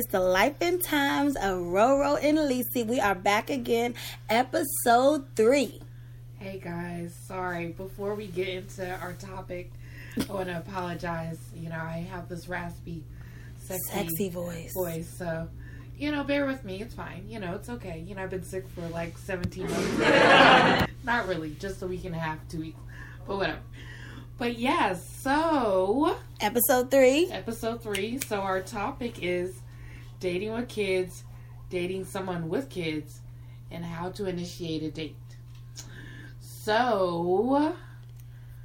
It's the Life and Times of Roro and Lisi. We are back again, episode three. Hey guys, sorry. Before we get into our topic, I want to apologize. You know, I have this raspy, sexy, Sexy voice. voice, so you know, bear with me. It's fine. You know, it's okay. You know, I've been sick for like 17 months. Not really, just a week and a half, two weeks, but whatever. But yeah, so Episode three. episode three. So our topic is dating with kids, dating someone with kids, and how to initiate a date. So,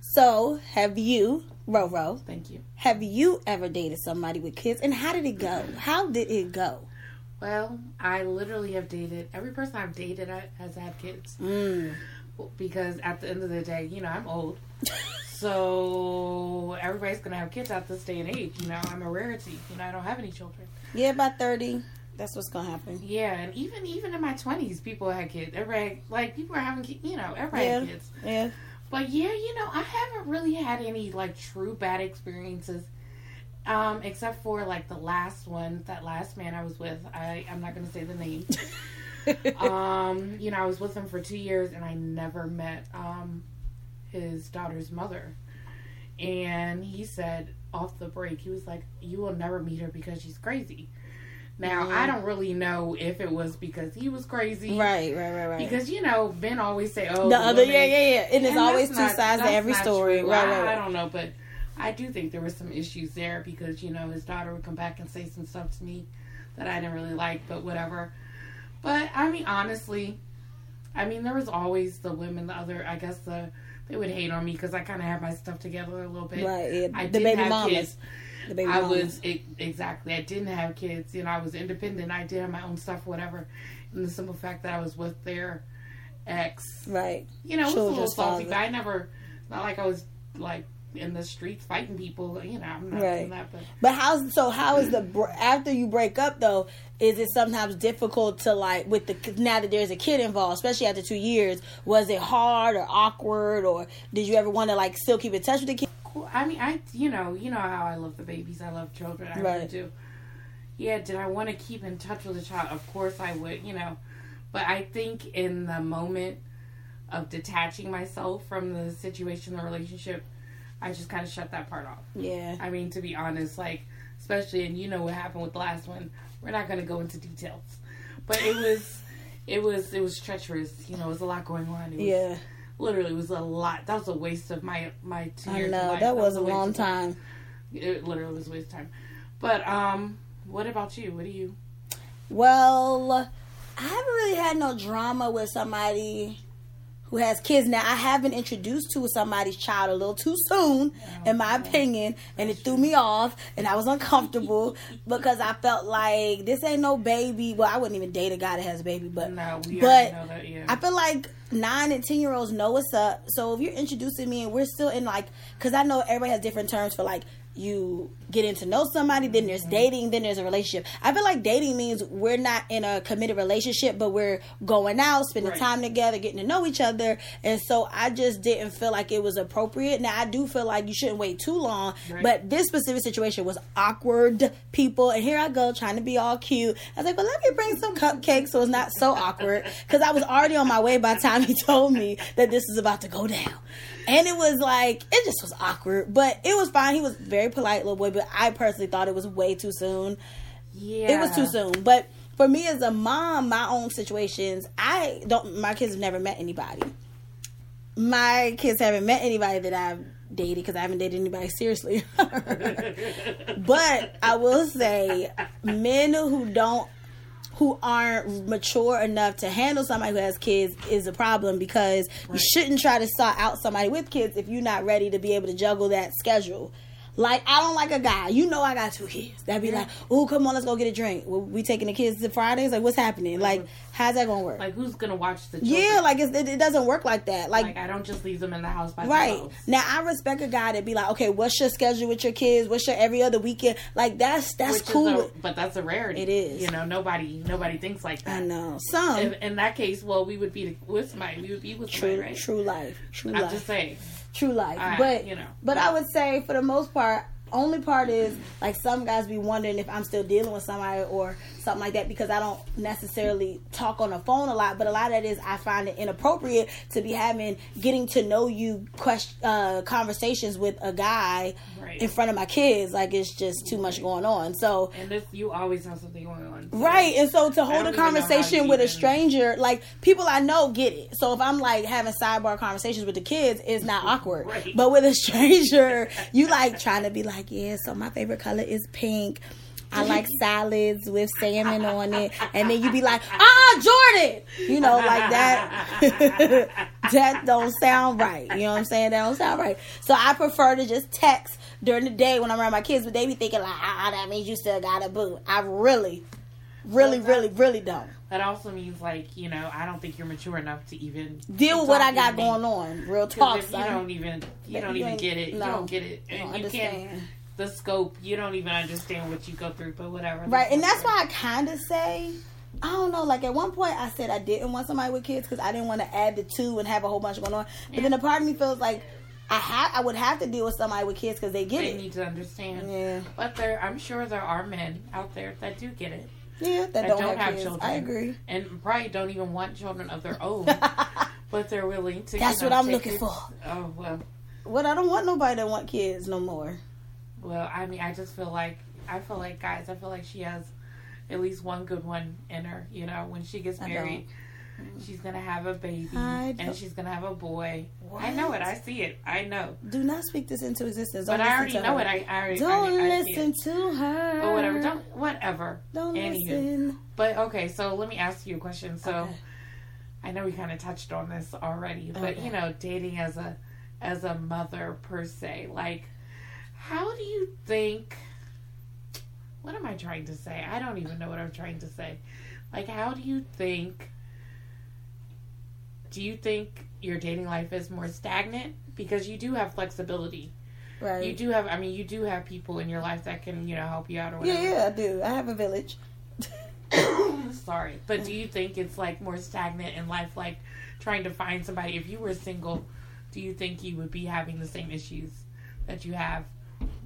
So, have you, Roro, thank you. have you ever dated somebody with kids and how did it go? How did it go? Well, I literally have dated every person I've dated has had kids Mm. because at the end of the day, you know, I'm old. So everybody's gonna have kids at this day and age. You know, I'm a rarity. You know, I don't have any children. Yeah, by 30, that's what's going to happen. Yeah, and even even in my twenties, people had kids. Everybody like people are having kids. You know, everybody Yeah. had kids. Yeah. But yeah, you know, I haven't really had any like true bad experiences. Um, except for like the last one, that last man I was with. I I'm not gonna say the name. um, you know, I was with him for two years and I never met um his daughter's mother. And he said off the break, he was like, You will never meet her because she's crazy. Now. I don't really know if it was because he was crazy. Right, right, right, right. Because you know, Ben always say, "Oh, the other, women- yeah, yeah, yeah. And there's always two not- sides to every story. true. Right, I, right, I don't know, but I do think there were some issues there because you know his daughter would come back and say some stuff to me that I didn't really like, but whatever. But I mean, honestly, I mean there was always the women, the other. I guess the they would hate on me because I kind of had my stuff together a little bit. Right, yeah. I the didn't baby have mamas. kids. The baby I mamas. was e- exactly. I didn't have kids. You know, I was independent. I did have my own stuff, whatever. And the simple fact that I was with their ex, Right. you know, it was a little salty. father. But I never, not like I was like in the streets fighting people. You know, I'm not Right. that. But But how's so? How is the after you break up though? Is it sometimes difficult to like with the now that there's a kid involved, especially after two years? Was it hard or awkward, or did you ever want to like still keep in touch with the kid? cool. I mean, I you know, you know how I love the babies. I love children. I really do. Yeah, did I want to keep in touch with the child? Of course I would. You know, but I think in the moment of detaching myself from the situation, the relationship, I just kind of shut that part off. Yeah, I mean, to be honest, like, especially, and you know what happened with the last one. We're not going to go into details, but it was, it was, it was treacherous. You know, it was a lot going on. It was, yeah. literally, it was a lot. That was a waste of my my two I years. of know life. that was a long of time. It literally was a waste of time. But um, what about you? What do you? Well, I haven't really had no drama with somebody who has kids. Now, I have been introduced to somebody's child a little too soon, in my opinion, and it threw me off, and I was uncomfortable because I felt like this ain't no baby. Well, I wouldn't even date a guy that has a baby, but No, but that. Yeah. I feel like nine and ten year olds know what's up. So if you're introducing me and we're still in like, because I know everybody has different terms for like you getting to know somebody, then there's mm-hmm. dating, then there's a relationship. I feel like dating means we're not in a committed relationship, but we're going out, spending Right. time together, getting to know each other. And so I just didn't feel like it was appropriate. Now I do feel like you shouldn't wait too long, Right. but this specific situation was awkward, people. And here I go trying to be all cute. I was like, well, let me bring some cupcakes so it's not so awkward. Because I was already on my way by the time he told me that this is about to go down. And it was like, it just was awkward. But it was fine. He was very polite, little boy. But I personally thought it was way too soon. yeah. It was too soon. But for me as a mom, my own situations, I don't, my kids have never met anybody. My kids haven't met anybody that I've dated because I haven't dated anybody seriously. but I will say, men who don't, who aren't mature enough to handle somebody who has kids is a problem because you shouldn't try to start out somebody with kids if you're not ready to be able to juggle that schedule. Like I don't like a guy. You know I got two kids. That'd be Yeah. like, oh, come on, let's go get a drink. Well, we taking the kids to Fridays. Like, what's happening? Like, how's that gonna work? Like, who's gonna watch the? Children? yeah, like it's, it, it doesn't work like that. Like, I don't just leave them in the house by Right. themselves. Now I respect a guy that be like, okay, what's your schedule with your kids? What's your every other weekend? Like that's that's Which cool. A, but that's a rarity. It is. You know, nobody nobody thinks like that. I know. Some In, in that case, well, we would be with somebody. We would be with somebody, true right? true life. True I'm life. just saying. True life. I- but you know. But I would say for the most part, only part is like some guys be wondering if I'm still dealing with somebody or something like that because I don't necessarily talk on the phone a lot. But a lot of that is I find it inappropriate to be having getting to know you question uh, conversations with a guy Right. in front of my kids. Like it's just too much going on. So And this, you always have something going on. so- Right, and so to hold a even know how conversation to with a stranger, like people I know get it. So if I'm like having sidebar conversations with the kids, it's not awkward. Right. But with a stranger, you like trying to be like, yeah. So my favorite color is pink. I like salads with salmon on it, and then you be like, ah, Jordan, you know, like that. that don't sound right. You know what I'm saying? That don't sound right. So I prefer to just text during the day when I'm around my kids, but they be thinking like, ah, that means you still got a boo. I really, really, Well, really, really don't That also means like you know I don't think you're mature enough to even deal with what I got going on. Real talk, if you don't even you don't you even get it. no. you don't get it, don't you can't the scope. You don't even understand what you go through. But whatever. Right, and that's why I kind of say, I don't know. Like at one point, I said I didn't want somebody with kids because I didn't want to add the two and have a whole bunch going on. But then a part of me feels like I have, I would have to deal with somebody with kids because they get they it. They need to understand. Yeah, But there, I'm sure there are men out there that do get it yeah, that, that don't, don't, have, have children. I agree. and probably don't even want children of their own. but they're willing to. That's you know, what I'm looking it- for. Oh well, What I don't want nobody that want kids no more. well. I mean, I just feel like I feel like guys. I feel like she has at least one good one in her. You know, when she gets married, she's gonna have a baby and she's gonna have a boy. I know it. I see it. I know. Do not speak this into existence. Don't But I already know her. it. I, I already. Don't I, I listen to her. But whatever. Don't whatever. Don't Anywho. listen. But okay, so let me ask you a question. So Okay. I know we kind of touched on this already, but Okay. you know, dating as a as a mother per se, like how do you think what am I trying to say? I don't even know what I'm trying to say. Like how do you think do you think your dating life is more stagnant because you do have flexibility. Right. You do have I mean you do have people in your life that can, you know, help you out or yeah, whatever. yeah, I do. I have a village. Sorry, but do you think it's like more stagnant in life, like trying to find somebody? If you were single, do you think you would be having the same issues that you have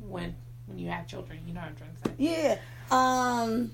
when when you have children? You know what I'm trying to say. Yeah. Um.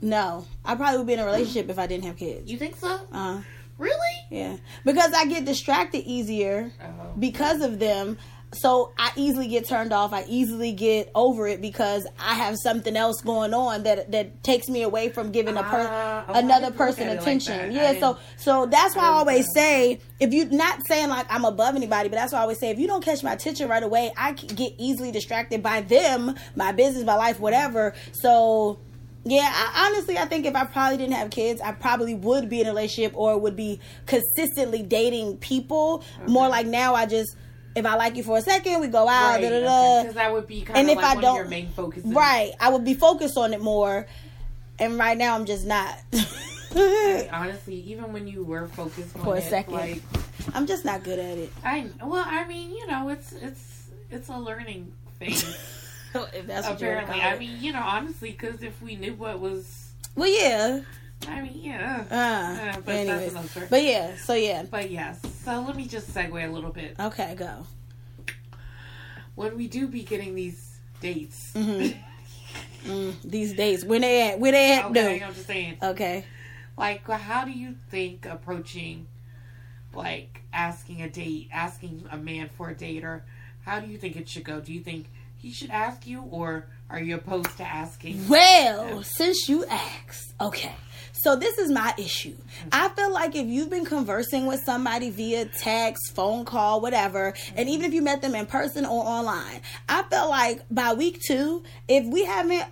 No, I probably would be in a relationship if I didn't have kids. You think so? Uh, Really? yeah, because I get distracted easier Oh, because of them. So I easily get turned off. I easily get over it because I have something else going on that that takes me away from giving a per- oh, another person at it like attention. yeah, so so that's why I I always say if you not saying like I'm above anybody, but that's why I always say if you don't catch my attention right away, I get easily distracted by them, my business, my life, whatever. So yeah, I, honestly, I think if I probably didn't have kids, I probably would be in a relationship or would be consistently dating people. More like now, I just if I like you for a second, we go out, da da da. Because that would be kind And of if like I one don't- of your main focuses. Right, I would be focused on it more. And right now, I'm just not. I- honestly, even when you were focused on For a it, second. like I'm just not good at it. I well, I mean, you know, it's it's it's a learning thing. if that's Apparently, I mean, you know, honestly, because if we knew what was, well, yeah. I mean, yeah. Uh, Uh, but that's another but yeah. So yeah. But yes, so let me just segue a little bit. Okay, go. When we do be getting these dates, Mhm. Mm, these days, when they at? Where they at? okay, No. I'm just saying, Okay. like, how do you think approaching, like, asking a date, asking a man for a date, or how do you think it should go? Do you think he should ask you, or are you opposed to asking? Well, since you asked, okay. So this is my issue. I feel like if you've been conversing with somebody via text, phone call, whatever, and even if you met them in person or online, I feel like by week two, if we haven't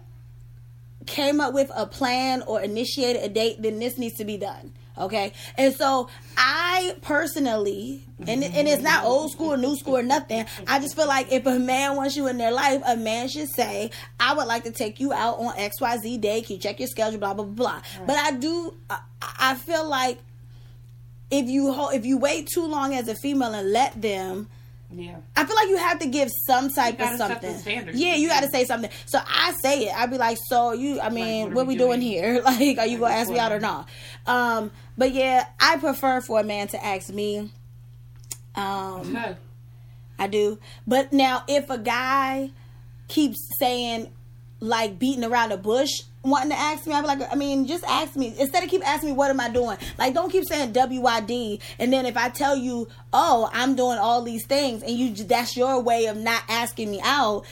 came up with a plan or initiated a date, then this needs to be done. Okay. And so I personally, and, and it's not old school or new school or nothing. I just feel like if a man wants you in their life, a man should say, I would like to take you out on XYZ day. Can you check your schedule? Blah, blah, blah, blah. But I do, I, I feel like if you, ho- if you wait too long as a female and let them, Yeah. I feel like you have to give some type of gotta set the something. standards. Yeah, you got to say something. So I say it. I'd be like, so you. I mean, what what, are we we doing, doing? here? Like, are you gonna ask me out or not? Um, but yeah, I prefer for a man to ask me. Um, I do. But now, if a guy keeps saying like beating around the bush wanting to ask me, I'd be like, I mean, just ask me. Instead of keep asking me, what am I doing? Like, don't keep saying WYD. And then if I tell you, oh, I'm doing all these things, and you that's your way of not asking me out,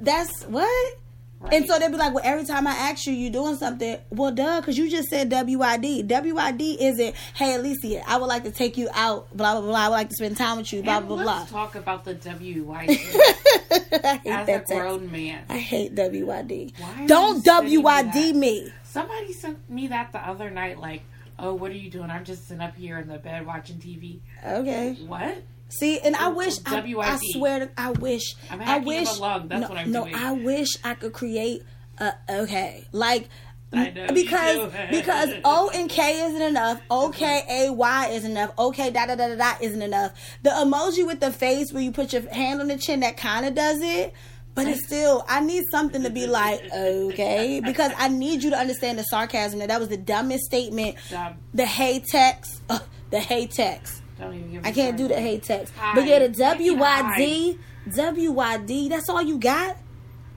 that's what? Right. And so they'd be like, well, every time I ask you, you doing something. Well, duh, because you just said WYD. WYD isn't, hey, Alicia, I would like to take you out, blah, blah, blah. I would like to spend time with you, blah, and blah, blah. Let's talk about the WYD. As a grown text. man. I hate WYD. Don't WYD me. Somebody sent me that the other night, like, oh, what are you doing? I'm just sitting up here in the bed watching TV. Okay. What? See, and I wish I, I, swear to, I wish I'm I wish no, what I'm no. I wish I could create a okay. Like because because O and K isn't enough. O K A Y isn't enough. Okay, da da da da da isn't enough. The emoji with the face where you put your hand on the chin that kind of does it. But it's still, I need something to be like, okay, because I need you to understand the sarcasm. That that was the dumbest statement. Dumb. The hey text, uh, the hey text. Don't even give I can't do the hey text. But yeah, the WYD, WYD, that's all you got?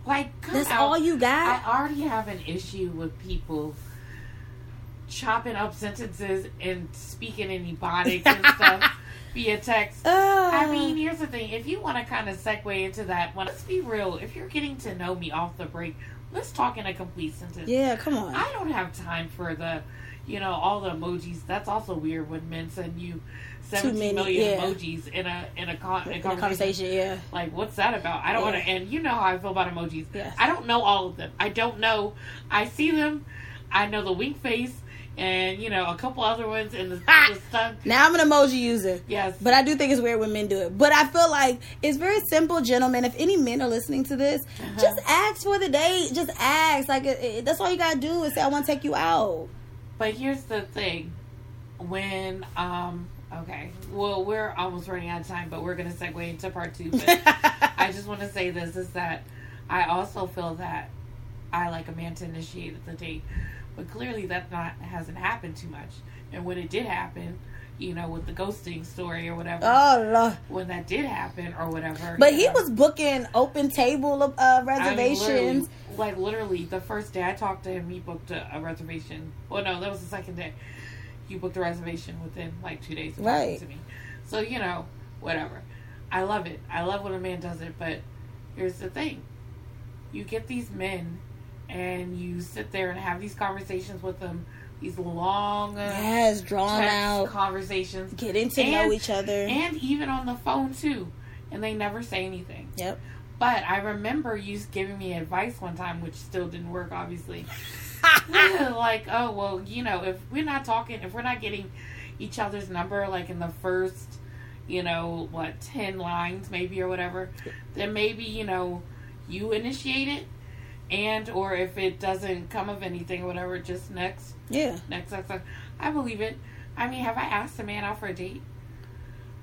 Like, that's all you got? I already have an issue with people chopping up sentences and speaking in ebonics and stuff via text. Uh, I mean, here's the thing. If you want to kind of segue into that, let's be real. If you're getting to know me off the break, let's talk in a complete sentence. Yeah, come on. I don't have time for the, you know, all the emojis. That's also weird when men send you seventeen million yeah. emojis in a in a, con- in a, conversation. conversation. Yeah, like what's that about? I don't yeah. want to. And you know how I feel about emojis. Yes. I don't know all of them. I don't know. I see them. I know the wink face and you know a couple other ones and the, the stuff. Now I'm an emoji user. Yes, but I do think it's weird when men do it. But I feel like it's very simple, gentlemen. If any men are listening to this, uh-huh. just ask for the date. Just ask. Like it, it, that's all you gotta do is say I want to take you out. But here's the thing, when um Okay. Well, we're almost running out of time, but we're going to segue into part two. But I just want to say this is that I also feel that I like a man to initiate the date, but clearly that not hasn't happened too much. And when it did happen, you know, with the ghosting story or whatever. Oh Lord. When that did happen or whatever. But he know. was booking OpenTable of uh, reservations. I mean, like literally, the first day I talked to him, he booked a, a reservation. Well, no, that was the second day you booked a reservation within like two days of right. to me. So you know, whatever. I love it. I love when a man does it. But here's the thing: you get these men, and you sit there and have these conversations with them. These long, uh, yes, drawn out conversations, getting to and, know each other, and even on the phone too. And they never say anything. Yep. But I remember you giving me advice one time, which still didn't work, obviously. like, oh well, you know, if we're not talking, if we're not getting each other's number like in the first, you know, what ten lines maybe or whatever, then maybe you know you initiate it, and or if it doesn't come of anything or whatever, just next, yeah, next, next, next. I believe it. I mean, have I asked a man out for a date?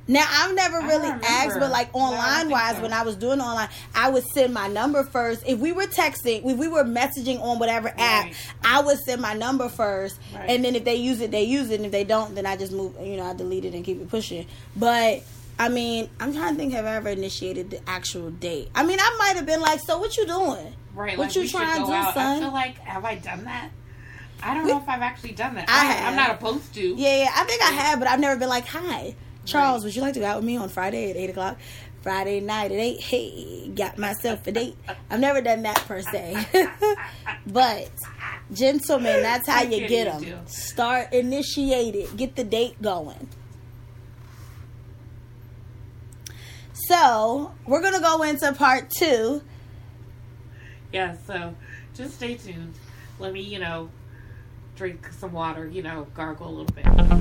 Now I've never really asked, but like online wise, so. when I was doing online, I would send my number first. If we were texting, if we were messaging on whatever app. I would send my number first, right. and then if they use it, they use it. And if they don't, then I just move. You know, I delete it and keep it pushing. But I mean, I'm trying to think. Have I ever initiated the actual date? I mean, I might have been like, "So what you doing? Right? What like you trying to do, out. son?" I feel like, have I done that? I don't we, know if I've actually done that. I, I have. I'm not opposed to. Yeah, yeah, I think I have, but I've never been like, "Hi." Charles, would you like to go out with me on Friday at eight o'clock? Friday night at eight. Hey, got myself a date. I've never done that per se, but gentlemen, that's how you get them. Start initiate it. Get the date going. So we're gonna go into part two. Yeah. So just stay tuned. Let me, you know, drink some water. You know, gargle a little bit.